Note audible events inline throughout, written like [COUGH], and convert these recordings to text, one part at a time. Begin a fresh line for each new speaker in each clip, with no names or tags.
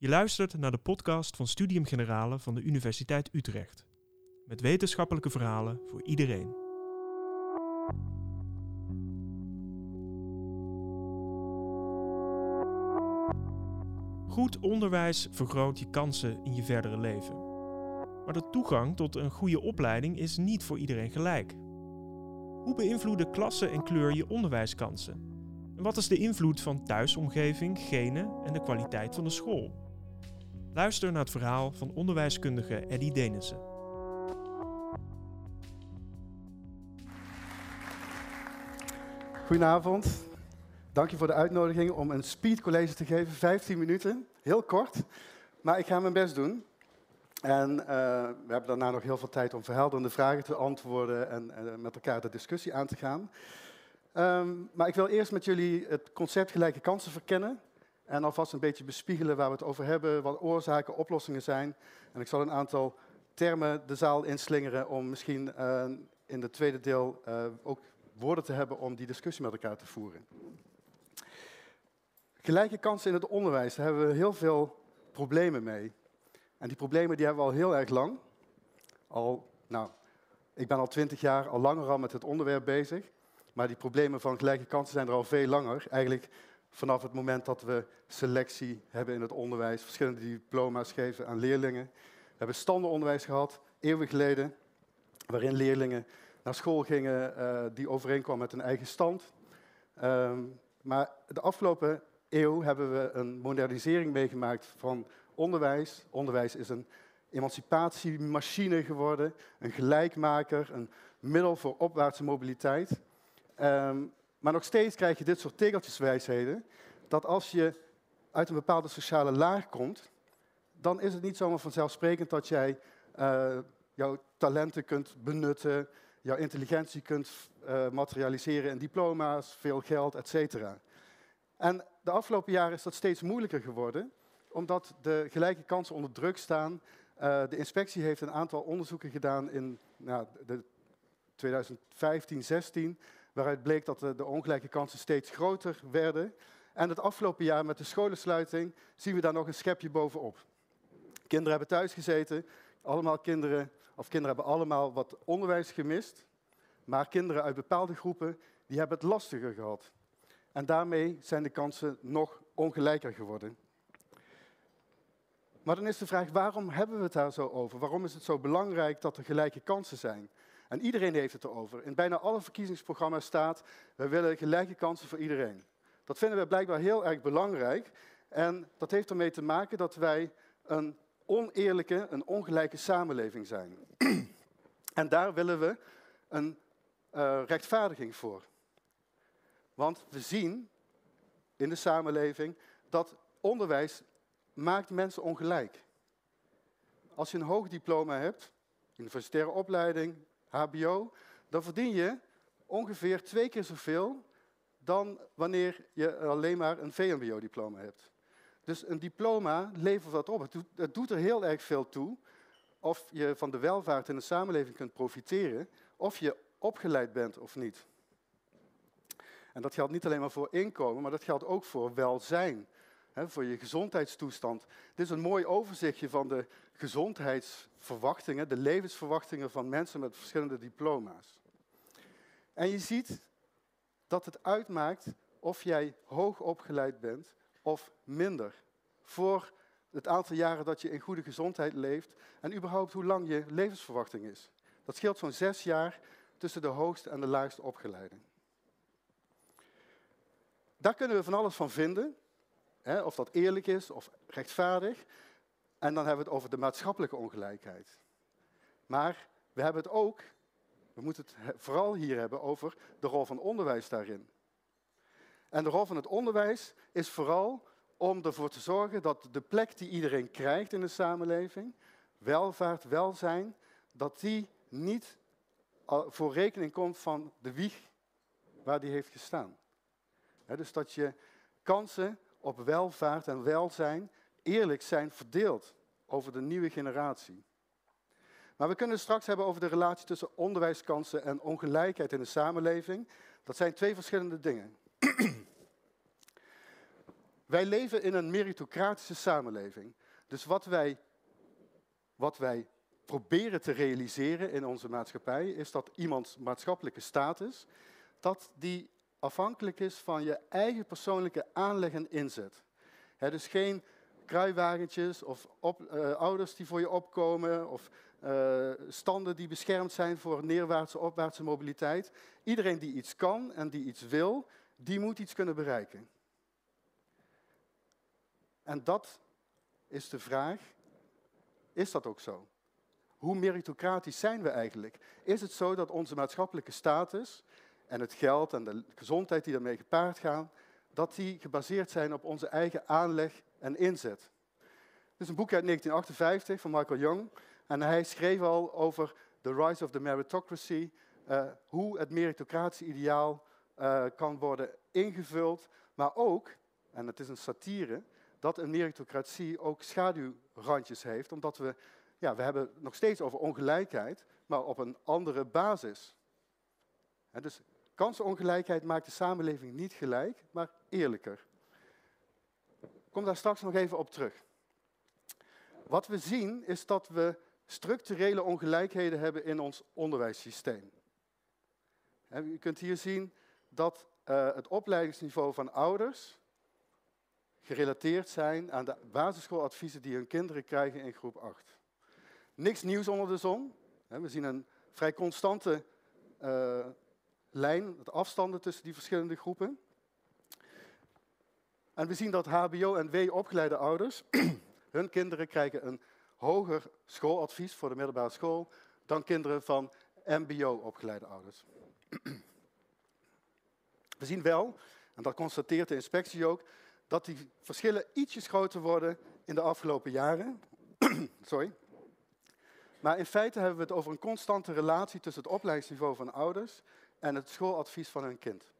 Je luistert naar de podcast van Studium Generale van de Universiteit Utrecht. Met wetenschappelijke verhalen voor iedereen. Goed onderwijs vergroot je kansen in je verdere leven. Maar de toegang tot een goede opleiding is niet voor iedereen gelijk. Hoe beïnvloeden klasse en kleur je onderwijskansen? En wat is de invloed van thuisomgeving, genen en de kwaliteit van de school? Luister naar het verhaal van onderwijskundige Eddie Denissen.
Goedenavond. Dank je voor de uitnodiging om een speedcollege te geven. 15 minuten, heel kort. Maar ik ga mijn best doen. En uh, we hebben daarna nog heel veel tijd om verhelderende vragen te antwoorden en uh, met elkaar de discussie aan te gaan. Um, maar ik wil eerst met jullie het concept gelijke kansen verkennen. En alvast een beetje bespiegelen waar we het over hebben, wat oorzaken, oplossingen zijn. En ik zal een aantal termen de zaal inslingeren om misschien uh, in het tweede deel ook woorden te hebben om die discussie met elkaar te voeren. Gelijke kansen in het onderwijs, daar hebben we heel veel problemen mee. En die problemen die hebben we al heel erg lang. Al, nou, ik ben al twintig jaar, al langer al met het onderwerp bezig. Maar die problemen van gelijke kansen zijn er al veel langer. Eigenlijk vanaf het moment dat we selectie hebben in het onderwijs, verschillende diploma's geven aan leerlingen. We hebben standaardonderwijs gehad, eeuwen geleden, waarin leerlingen naar school gingen uh, die overeenkwamen met hun eigen stand. Um, maar de afgelopen eeuw hebben we een modernisering meegemaakt van onderwijs. Onderwijs is een emancipatiemachine geworden, een gelijkmaker, een middel voor opwaartse mobiliteit. Um, maar nog steeds krijg je dit soort tegeltjeswijsheden, dat als je uit een bepaalde sociale laag komt, dan is het niet zomaar vanzelfsprekend dat jij uh, jouw talenten kunt benutten, jouw intelligentie kunt uh, materialiseren in diploma's, veel geld, etc. En de afgelopen jaren is dat steeds moeilijker geworden, omdat de gelijke kansen onder druk staan. Uh, de inspectie heeft een aantal onderzoeken gedaan in nou, de 2015, 16, waaruit bleek dat de, de, ongelijke kansen steeds groter werden. En het afgelopen jaar met de scholensluiting zien we daar nog een schepje bovenop. Kinderen hebben thuis gezeten, allemaal kinderen, of kinderen hebben allemaal wat onderwijs gemist, maar kinderen uit bepaalde groepen die hebben het lastiger gehad. En daarmee zijn de kansen nog ongelijker geworden. Maar dan is de vraag, waarom hebben we het daar zo over? Waarom is het zo belangrijk dat er gelijke kansen zijn? En iedereen heeft het erover. In bijna alle verkiezingsprogramma's staat, we willen gelijke kansen voor iedereen. Dat vinden we blijkbaar heel erg belangrijk. En dat heeft ermee te maken dat wij een oneerlijke, een ongelijke samenleving zijn. en daar willen we een uh, rechtvaardiging voor. Want we zien in de samenleving dat onderwijs maakt mensen ongelijk. Als je een hoog diploma hebt, universitaire opleiding, HBO, dan verdien je ongeveer twee keer zoveel dan wanneer je alleen maar een VMBO-diploma hebt. Dus een diploma levert wat op. Het doet, er heel erg veel toe of je van de welvaart in de samenleving kunt profiteren, of je opgeleid bent of niet. En dat geldt niet alleen maar voor inkomen, maar dat geldt ook voor welzijn, hè, voor je gezondheidstoestand. Dit is een mooi overzichtje van de gezondheidsverwachtingen, de levensverwachtingen van mensen met verschillende diploma's. En je ziet dat het uitmaakt of jij hoog opgeleid bent of minder. Voor het aantal jaren dat je in goede gezondheid leeft en überhaupt hoe lang je levensverwachting is. Dat scheelt zo'n zes jaar tussen de hoogste en de laagste opgeleiden. Daar kunnen we van alles van vinden. Hè, of dat eerlijk is of rechtvaardig. En dan hebben we het over de maatschappelijke ongelijkheid. Maar we hebben het ook, we moeten het vooral hier hebben over de rol van onderwijs daarin. En de rol van het onderwijs is vooral om ervoor te zorgen dat de plek die iedereen krijgt in de samenleving, welvaart, welzijn, dat die niet voor rekening komt van de wieg waar die heeft gestaan dus dat je kansen op welvaart en welzijn eerlijk zijn verdeeld over de nieuwe generatie. Maar we kunnen het straks hebben over de relatie tussen onderwijskansen en ongelijkheid in de samenleving. Dat zijn twee verschillende dingen. [CLEARS THROAT] Wij leven in een meritocratische samenleving. Dus wat wij, wat wij proberen te realiseren in onze maatschappij, is dat iemands maatschappelijke status, dat die afhankelijk is van je eigen persoonlijke aanleg en inzet. dus geen kruiwagentjes of op, uh, ouders die voor je opkomen of uh, standen die beschermd zijn voor neerwaartse, opwaartse mobiliteit. Iedereen die iets kan en die iets wil, die moet iets kunnen bereiken. En dat is de vraag, is dat ook zo? Hoe meritocratisch zijn we eigenlijk? Is het zo dat onze maatschappelijke status en het geld en de gezondheid die daarmee gepaard gaan, dat die gebaseerd zijn op onze eigen aanleg en inzet? Dit is een boek uit 1958 van Michael Young. En hij schreef al over The Rise of the Meritocracy, uh, hoe het meritocratische ideaal uh, kan worden ingevuld, maar ook, en het is een satire, dat een meritocratie ook schaduwrandjes heeft, omdat we, ja, we hebben nog steeds over ongelijkheid, maar op een andere basis. Dus kansenongelijkheid maakt de samenleving niet gelijk, maar eerlijker. Ik kom daar straks nog even op terug. Wat we zien is dat we structurele ongelijkheden hebben in ons onderwijssysteem. U kunt hier zien dat uh, het opleidingsniveau van ouders gerelateerd zijn aan de basisschooladviezen die hun kinderen krijgen in groep 8. Niks nieuws onder de zon. We zien een vrij constante uh, lijn, het afstanden tussen die verschillende groepen. En we zien dat HBO- en W-opgeleide ouders, [CLEARS THROAT] hun kinderen krijgen een hoger schooladvies voor de middelbare school dan kinderen van MBO-opgeleide ouders. [CLEARS THROAT] We zien wel, en dat constateert de inspectie ook, dat die verschillen ietsjes groter worden in de afgelopen jaren. [CLEARS THROAT] Sorry. Maar in feite hebben we het over een constante relatie tussen het opleidingsniveau van ouders en het schooladvies van hun kind.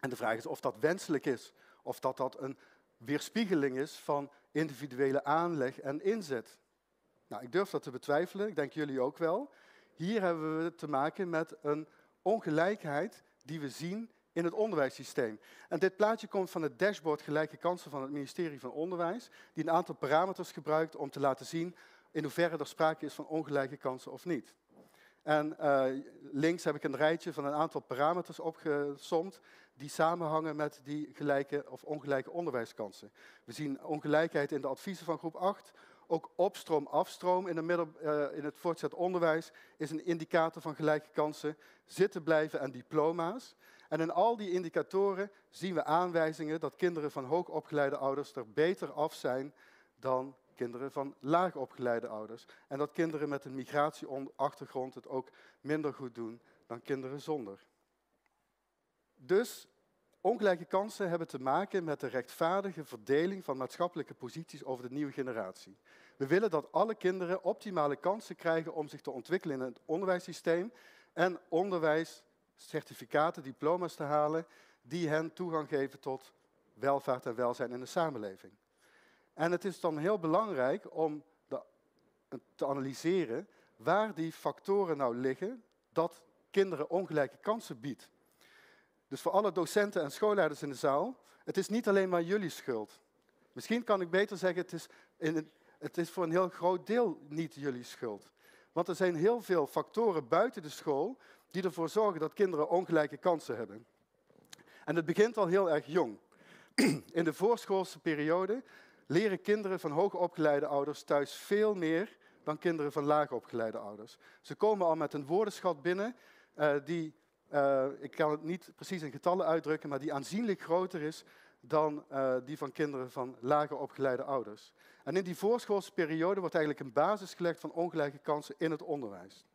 En de vraag is of dat wenselijk is, of dat dat een weerspiegeling is van individuele aanleg en inzet. Nou, ik durf dat te betwijfelen, ik denk jullie ook wel. Hier hebben we te maken met een ongelijkheid die we zien in het onderwijssysteem. En dit plaatje komt van het dashboard Gelijke Kansen van het ministerie van Onderwijs, die een aantal parameters gebruikt om te laten zien in hoeverre er sprake is van ongelijke kansen of niet. En uh, links heb ik een rijtje van een aantal parameters opgesomd die samenhangen met die gelijke of ongelijke onderwijskansen. We zien ongelijkheid in de adviezen van groep 8. Ook opstroom-afstroom in, middel, uh, in het voortgezet onderwijs is een indicator van gelijke kansen. Zitten blijven en diploma's. En in al die indicatoren zien we aanwijzingen dat kinderen van hoogopgeleide ouders er beter af zijn dan kinderen van laagopgeleide ouders. En dat kinderen met een migratieachtergrond het ook minder goed doen dan kinderen zonder. Dus ongelijke kansen hebben te maken met de rechtvaardige verdeling van maatschappelijke posities over de nieuwe generatie. We willen dat alle kinderen optimale kansen krijgen om zich te ontwikkelen in het onderwijssysteem en onderwijscertificaten, diploma's te halen die hen toegang geven tot welvaart en welzijn in de samenleving. En het is dan heel belangrijk om de, te analyseren waar die factoren nou liggen dat kinderen ongelijke kansen biedt. Dus voor alle docenten en schoolleiders in de zaal, het is niet alleen maar jullie schuld. Misschien kan ik beter zeggen, het is, in het is voor een heel groot deel niet jullie schuld. Want er zijn heel veel factoren buiten de school die ervoor zorgen dat kinderen ongelijke kansen hebben. En het begint al heel erg jong. [CLEARS THROAT] In de voorschoolse periode leren kinderen van hoogopgeleide ouders thuis veel meer dan kinderen van laagopgeleide ouders. Ze komen al met een woordenschat binnen uh, die uh, ik kan het niet precies in getallen uitdrukken, maar die aanzienlijk groter is dan uh, die van kinderen van lager opgeleide ouders. En in die voorschoolse periode wordt eigenlijk een basis gelegd van ongelijke kansen in het onderwijs.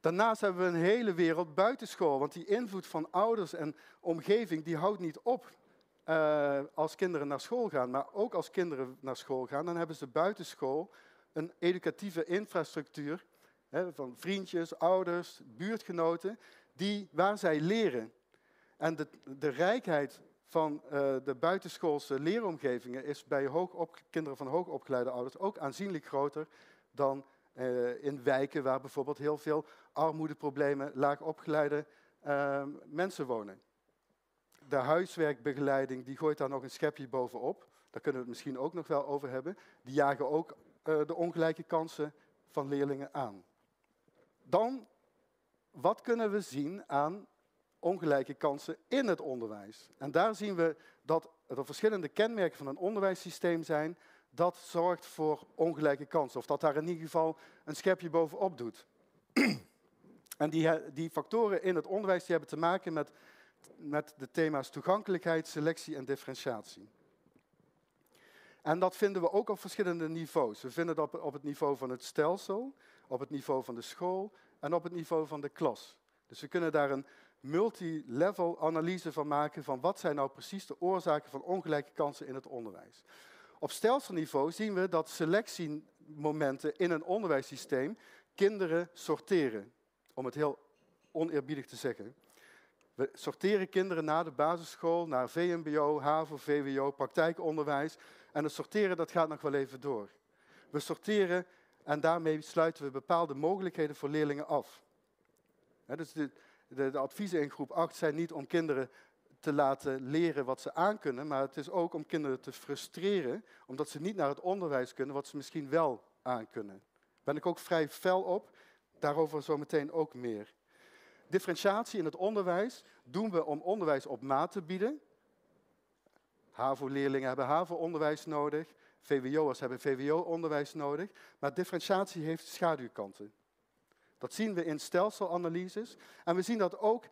Daarnaast hebben we een hele wereld buitenschool, want die invloed van ouders en omgeving die houdt niet op uh, als kinderen naar school gaan. Maar ook als kinderen naar school gaan, dan hebben ze buitenschool een educatieve infrastructuur hè, van vriendjes, ouders, buurtgenoten, die, waar zij leren. En de, de rijkheid van uh, de buitenschoolse leeromgevingen is bij hoog kinderen van hoogopgeleide ouders ook aanzienlijk groter dan uh, in wijken waar bijvoorbeeld heel veel armoedeproblemen, laagopgeleide mensen wonen. De huiswerkbegeleiding, die gooit daar nog een schepje bovenop. Daar kunnen we het misschien ook nog wel over hebben. Die jagen ook uh, de ongelijke kansen van leerlingen aan. Dan, wat kunnen we zien aan ongelijke kansen in het onderwijs? En daar zien we dat er verschillende kenmerken van een onderwijssysteem zijn dat zorgt voor ongelijke kansen. Of dat daar in ieder geval een schepje bovenop doet. [CLEARS THROAT] en die, die factoren in het onderwijs die hebben te maken met, met de thema's toegankelijkheid, selectie en differentiatie. En dat vinden we ook op verschillende niveaus. We vinden dat op het niveau van het stelsel, op het niveau van de school en op het niveau van de klas. Dus we kunnen daar een multilevel analyse van maken van wat zijn nou precies de oorzaken van ongelijke kansen in het onderwijs. Op stelselniveau zien we dat selectiemomenten in een onderwijssysteem kinderen sorteren, om het heel oneerbiedig te zeggen. We sorteren kinderen na de basisschool, naar VMBO, HAVO, VWO, praktijkonderwijs. En het sorteren dat gaat nog wel even door. We sorteren en daarmee sluiten we bepaalde mogelijkheden voor leerlingen af. dus de, de, adviezen in groep 8 zijn niet om kinderen te laten leren wat ze aankunnen, maar het is ook om kinderen te frustreren, omdat ze niet naar het onderwijs kunnen wat ze misschien wel aankunnen. Daar ben ik ook vrij fel op, daarover zometeen ook meer. Differentiatie in het onderwijs doen we om onderwijs op maat te bieden. HAVO-leerlingen hebben HAVO-onderwijs nodig, VWO'ers hebben VWO-onderwijs nodig, maar differentiatie heeft schaduwkanten. Dat zien we in stelselanalyses en we zien dat ook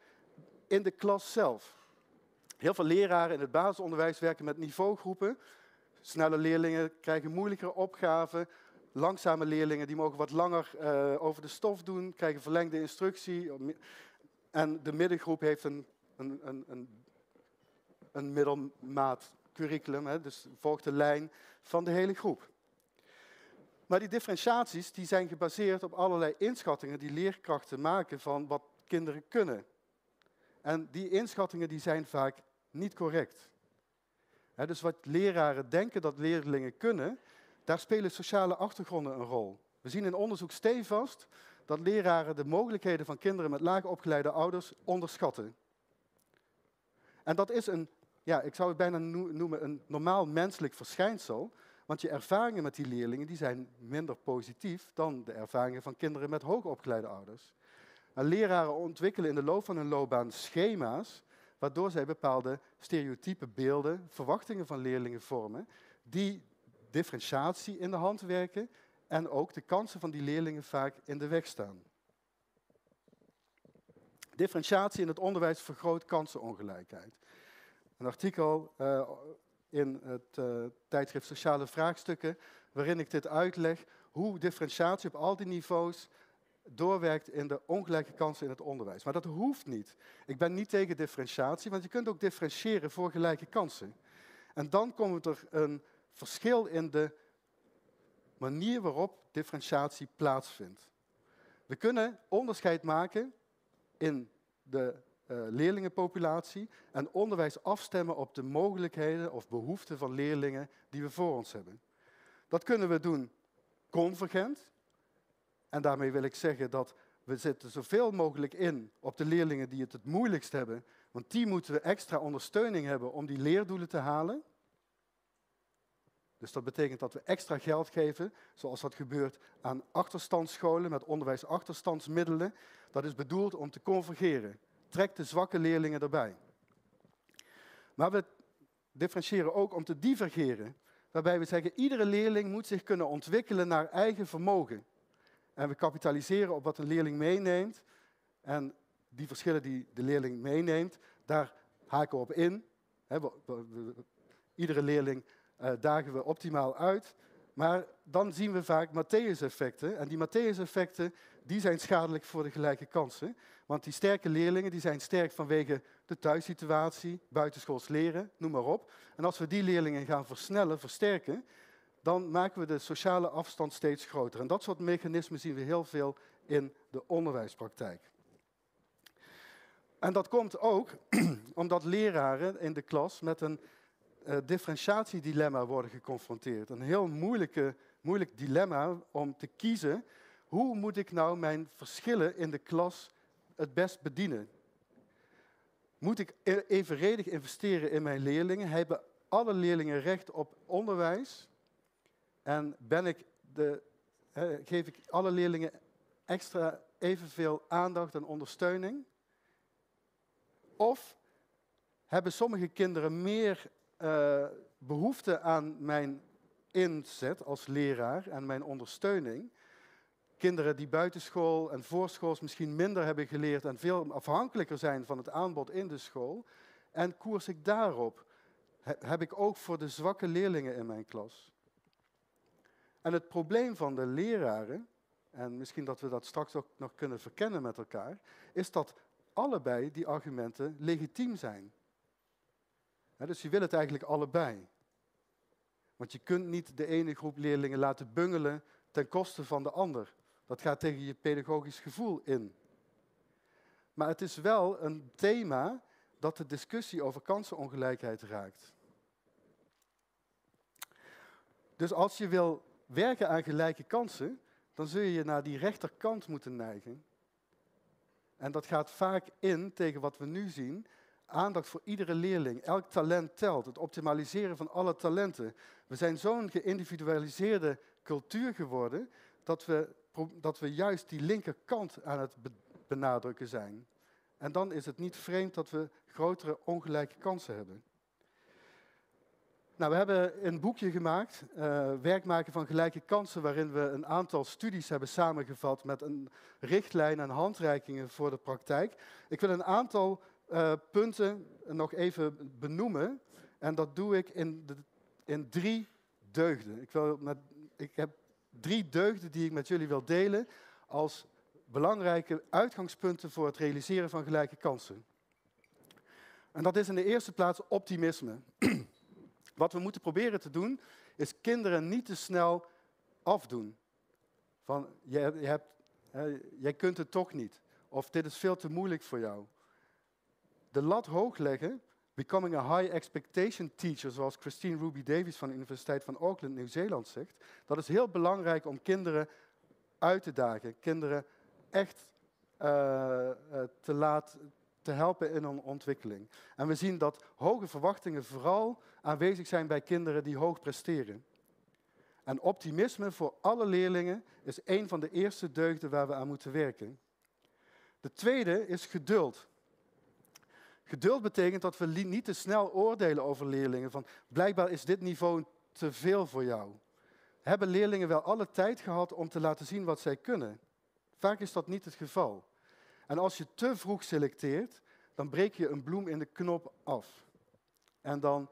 in de klas zelf. Heel veel leraren in het basisonderwijs werken met niveaugroepen. Snelle leerlingen krijgen moeilijkere opgaven. Langzame leerlingen die mogen wat langer uh, over de stof doen, krijgen verlengde instructie. En de middengroep heeft een, een, een, een, een middelmaat curriculum, hè, dus volgt de lijn van de hele groep. Maar die differentiaties die zijn gebaseerd op allerlei inschattingen die leerkrachten maken van wat kinderen kunnen. En die inschattingen die zijn vaak niet correct. dus wat leraren denken dat leerlingen kunnen, daar spelen sociale achtergronden een rol. We zien in onderzoek stevast dat leraren de mogelijkheden van kinderen met laag opgeleide ouders onderschatten. En dat is een, ja, ik zou het bijna noemen, een normaal menselijk verschijnsel. Want je ervaringen met die leerlingen die zijn minder positief dan de ervaringen van kinderen met hoogopgeleide ouders. En leraren ontwikkelen in de loop van hun loopbaan schema's waardoor zij bepaalde stereotype beelden, verwachtingen van leerlingen vormen, die differentiatie in de hand werken en ook de kansen van die leerlingen vaak in de weg staan. Differentiatie in het onderwijs vergroot kansenongelijkheid. Een artikel uh, in het uh, tijdschrift Sociale Vraagstukken, waarin ik dit uitleg, hoe differentiatie op al die niveaus doorwerkt in de ongelijke kansen in het onderwijs. Maar dat hoeft niet. Ik ben niet tegen differentiatie, want je kunt ook differentiëren voor gelijke kansen. En dan komt er een verschil in de manier waarop differentiatie plaatsvindt. We kunnen onderscheid maken in de uh, leerlingenpopulatie en onderwijs afstemmen op de mogelijkheden of behoeften van leerlingen die we voor ons hebben. Dat kunnen we doen convergent, en daarmee wil ik zeggen dat we zitten zoveel mogelijk in op de leerlingen die het het moeilijkst hebben. Want die moeten we extra ondersteuning hebben om die leerdoelen te halen. Dus dat betekent dat we extra geld geven, zoals dat gebeurt aan achterstandsscholen met onderwijsachterstandsmiddelen. Dat is bedoeld om te convergeren. Trek de zwakke leerlingen erbij. Maar we differentiëren ook om te divergeren, waarbij we zeggen iedere leerling moet zich kunnen ontwikkelen naar eigen vermogen. En we kapitaliseren op wat een leerling meeneemt. En die verschillen die de leerling meeneemt, daar haken we op in. iedere leerling uh, dagen we optimaal uit. Maar dan zien we vaak Matthäus-effecten. En die Matthäus-effecten die zijn schadelijk voor de gelijke kansen. Want die sterke leerlingen die zijn sterk vanwege de thuissituatie, buitenschools leren, noem maar op. En als we die leerlingen gaan versnellen, versterken, dan maken we de sociale afstand steeds groter. En dat soort mechanismen zien we heel veel in de onderwijspraktijk. En dat komt ook [CLEARS THROAT] omdat leraren in de klas met een uh, differentiatiedilemma worden geconfronteerd. Een heel moeilijke, moeilijk dilemma om te kiezen hoe moet ik nou mijn verschillen in de klas het best bedienen. Moet ik e- evenredig investeren in mijn leerlingen? Hebben alle leerlingen recht op onderwijs? En ben ik de, geef ik alle leerlingen extra evenveel aandacht en ondersteuning? Of hebben sommige kinderen meer uh, behoefte aan mijn inzet als leraar en mijn ondersteuning? Kinderen die buitenschool en voorschools misschien minder hebben geleerd en veel afhankelijker zijn van het aanbod in de school. En koers ik daarop? Heb ik ook voor de zwakke leerlingen in mijn klas? En het probleem van de leraren, en misschien dat we dat straks ook nog kunnen verkennen met elkaar, is dat allebei die argumenten legitiem zijn. Dus je wil het eigenlijk allebei. Want je kunt niet de ene groep leerlingen laten bungelen ten koste van de ander. Dat gaat tegen je pedagogisch gevoel in. Maar het is wel een thema dat de discussie over kansenongelijkheid raakt. Dus als je wil werken aan gelijke kansen, dan zul je naar die rechterkant moeten neigen. En dat gaat vaak in tegen wat we nu zien. Aandacht voor iedere leerling. Elk talent telt. Het optimaliseren van alle talenten. We zijn zo'n geïndividualiseerde cultuur geworden dat we, dat we juist die linkerkant aan het benadrukken zijn. En dan is het niet vreemd dat we grotere ongelijke kansen hebben. Nou, we hebben een boekje gemaakt, uh, Werk maken van gelijke kansen, waarin we een aantal studies hebben samengevat met een richtlijn en handreikingen voor de praktijk. Ik wil een aantal uh, punten nog even benoemen en dat doe ik in, de, in drie deugden. Ik, wil met, ik heb drie deugden die ik met jullie wil delen als belangrijke uitgangspunten voor het realiseren van gelijke kansen. En dat is in de eerste plaats optimisme. [CLEARS THROAT] Wat we moeten proberen te doen, is kinderen niet te snel afdoen. Van, je, je hebt, hè, jij kunt het toch niet. Of dit is veel te moeilijk voor jou. De lat hoog leggen, becoming a high expectation teacher, zoals Christine Ruby Davies van de Universiteit van Auckland, Nieuw-Zeeland zegt. Dat is heel belangrijk om kinderen uit te dagen. Kinderen echt uh, te laten te helpen in hun ontwikkeling. En we zien dat hoge verwachtingen vooral aanwezig zijn bij kinderen die hoog presteren. En optimisme voor alle leerlingen is een van de eerste deugden waar we aan moeten werken. De tweede is geduld. Geduld betekent dat we niet te snel oordelen over leerlingen. Van blijkbaar is dit niveau te veel voor jou. Hebben leerlingen wel alle tijd gehad om te laten zien wat zij kunnen? Vaak is dat niet het geval. En als je te vroeg selecteert, dan breek je een bloem in de knop af. En dan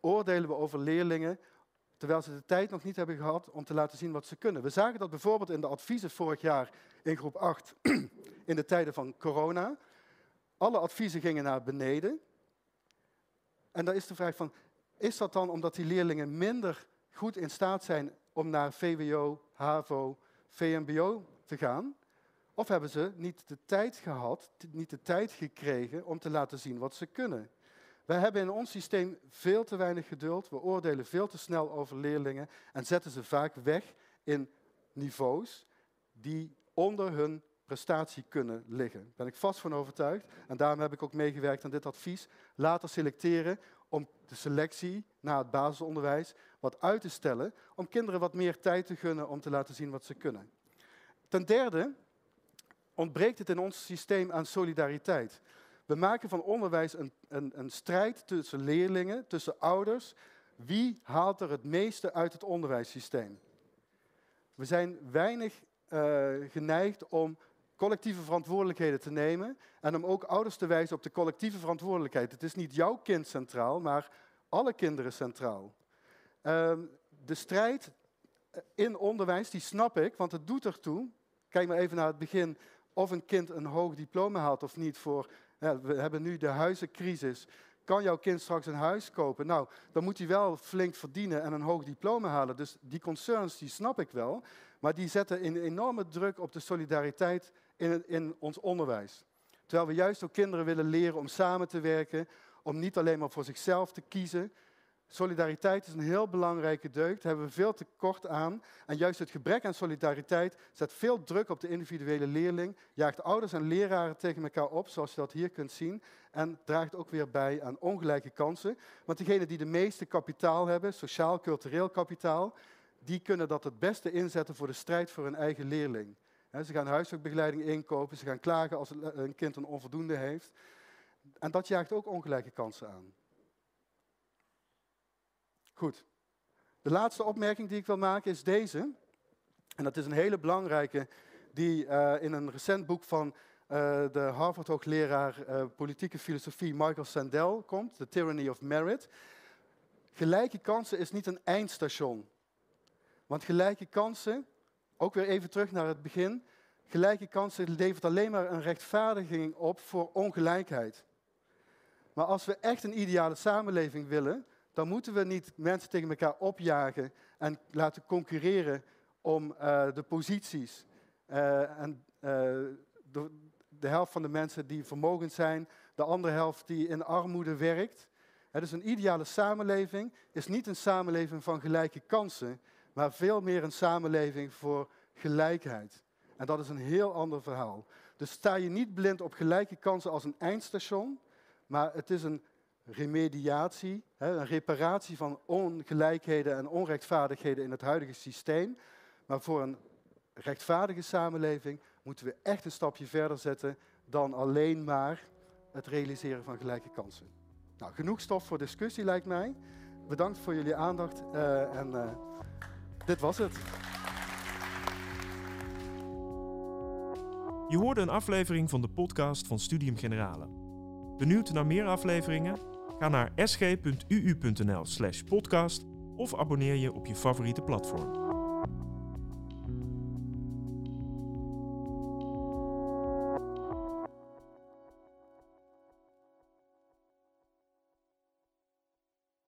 oordelen we over leerlingen terwijl ze de tijd nog niet hebben gehad om te laten zien wat ze kunnen. We zagen dat bijvoorbeeld in de adviezen vorig jaar in groep 8, [CLEARS THROAT] in de tijden van corona. Alle adviezen gingen naar beneden. En dan is de vraag van, is dat dan omdat die leerlingen minder goed in staat zijn om naar VWO, HAVO, VMBO te gaan? Of hebben ze niet de tijd gehad, niet de tijd gekregen om te laten zien wat ze kunnen? Wij hebben in ons systeem veel te weinig geduld. We oordelen veel te snel over leerlingen en zetten ze vaak weg in niveaus die onder hun prestatie kunnen liggen. Daar ben ik vast van overtuigd. En daarom heb ik ook meegewerkt aan dit advies. Later selecteren om de selectie na het basisonderwijs wat uit te stellen. Om kinderen wat meer tijd te gunnen om te laten zien wat ze kunnen. Ten derde ontbreekt het in ons systeem aan solidariteit. We maken van onderwijs een, een, een strijd tussen leerlingen, tussen ouders. Wie haalt er het meeste uit het onderwijssysteem? We zijn weinig uh, geneigd om collectieve verantwoordelijkheden te nemen en om ook ouders te wijzen op de collectieve verantwoordelijkheid. Het is niet jouw kind centraal, maar alle kinderen centraal. Uh, de strijd in onderwijs, die snap ik, want het doet ertoe. Kijk maar even naar het begin of een kind een hoog diploma haalt of niet. Voor, we hebben nu de huizencrisis. Kan jouw kind straks een huis kopen? Nou, dan moet hij wel flink verdienen en een hoog diploma halen. Dus die concerns, die snap ik wel. Maar die zetten een enorme druk op de solidariteit in, in ons onderwijs. Terwijl we juist ook kinderen willen leren om samen te werken, om niet alleen maar voor zichzelf te kiezen. Solidariteit is een heel belangrijke deugd. Daar hebben we veel tekort aan. En juist het gebrek aan solidariteit zet veel druk op de individuele leerling. Jaagt ouders en leraren tegen elkaar op, zoals je dat hier kunt zien. En draagt ook weer bij aan ongelijke kansen. Want degenen die de meeste kapitaal hebben, sociaal-cultureel kapitaal, die kunnen dat het beste inzetten voor de strijd voor hun eigen leerling. Ze gaan huiswerkbegeleiding inkopen, ze gaan klagen als een kind een onvoldoende heeft. En dat jaagt ook ongelijke kansen aan. Goed. De laatste opmerking die ik wil maken is deze. En dat is een hele belangrijke die uh, in een recent boek van uh, de Harvard-hoogleraar politieke filosofie Michael Sandel komt, The Tyranny of Merit. Gelijke kansen is niet een eindstation. Want gelijke kansen, ook weer even terug naar het begin, gelijke kansen levert alleen maar een rechtvaardiging op voor ongelijkheid. Maar als we echt een ideale samenleving willen, dan moeten we niet mensen tegen elkaar opjagen en laten concurreren om uh, de posities. Uh, en uh, de, helft van de mensen die vermogend zijn, de andere helft die in armoede werkt. Dus een ideale samenleving is niet een samenleving van gelijke kansen, maar veel meer een samenleving voor gelijkheid. En dat is een heel ander verhaal. Dus sta je niet blind op gelijke kansen als een eindstation, maar het is een remediatie, een reparatie van ongelijkheden en onrechtvaardigheden in het huidige systeem. Maar voor een rechtvaardige samenleving moeten we echt een stapje verder zetten dan alleen maar het realiseren van gelijke kansen. Nou, genoeg stof voor discussie lijkt mij. Bedankt voor jullie aandacht uh, en uh, dit was het.
Je hoorde een aflevering van de podcast van Studium Generale. Benieuwd naar meer afleveringen? Ga naar sg.uu.nl/podcast of abonneer je op je favoriete platform.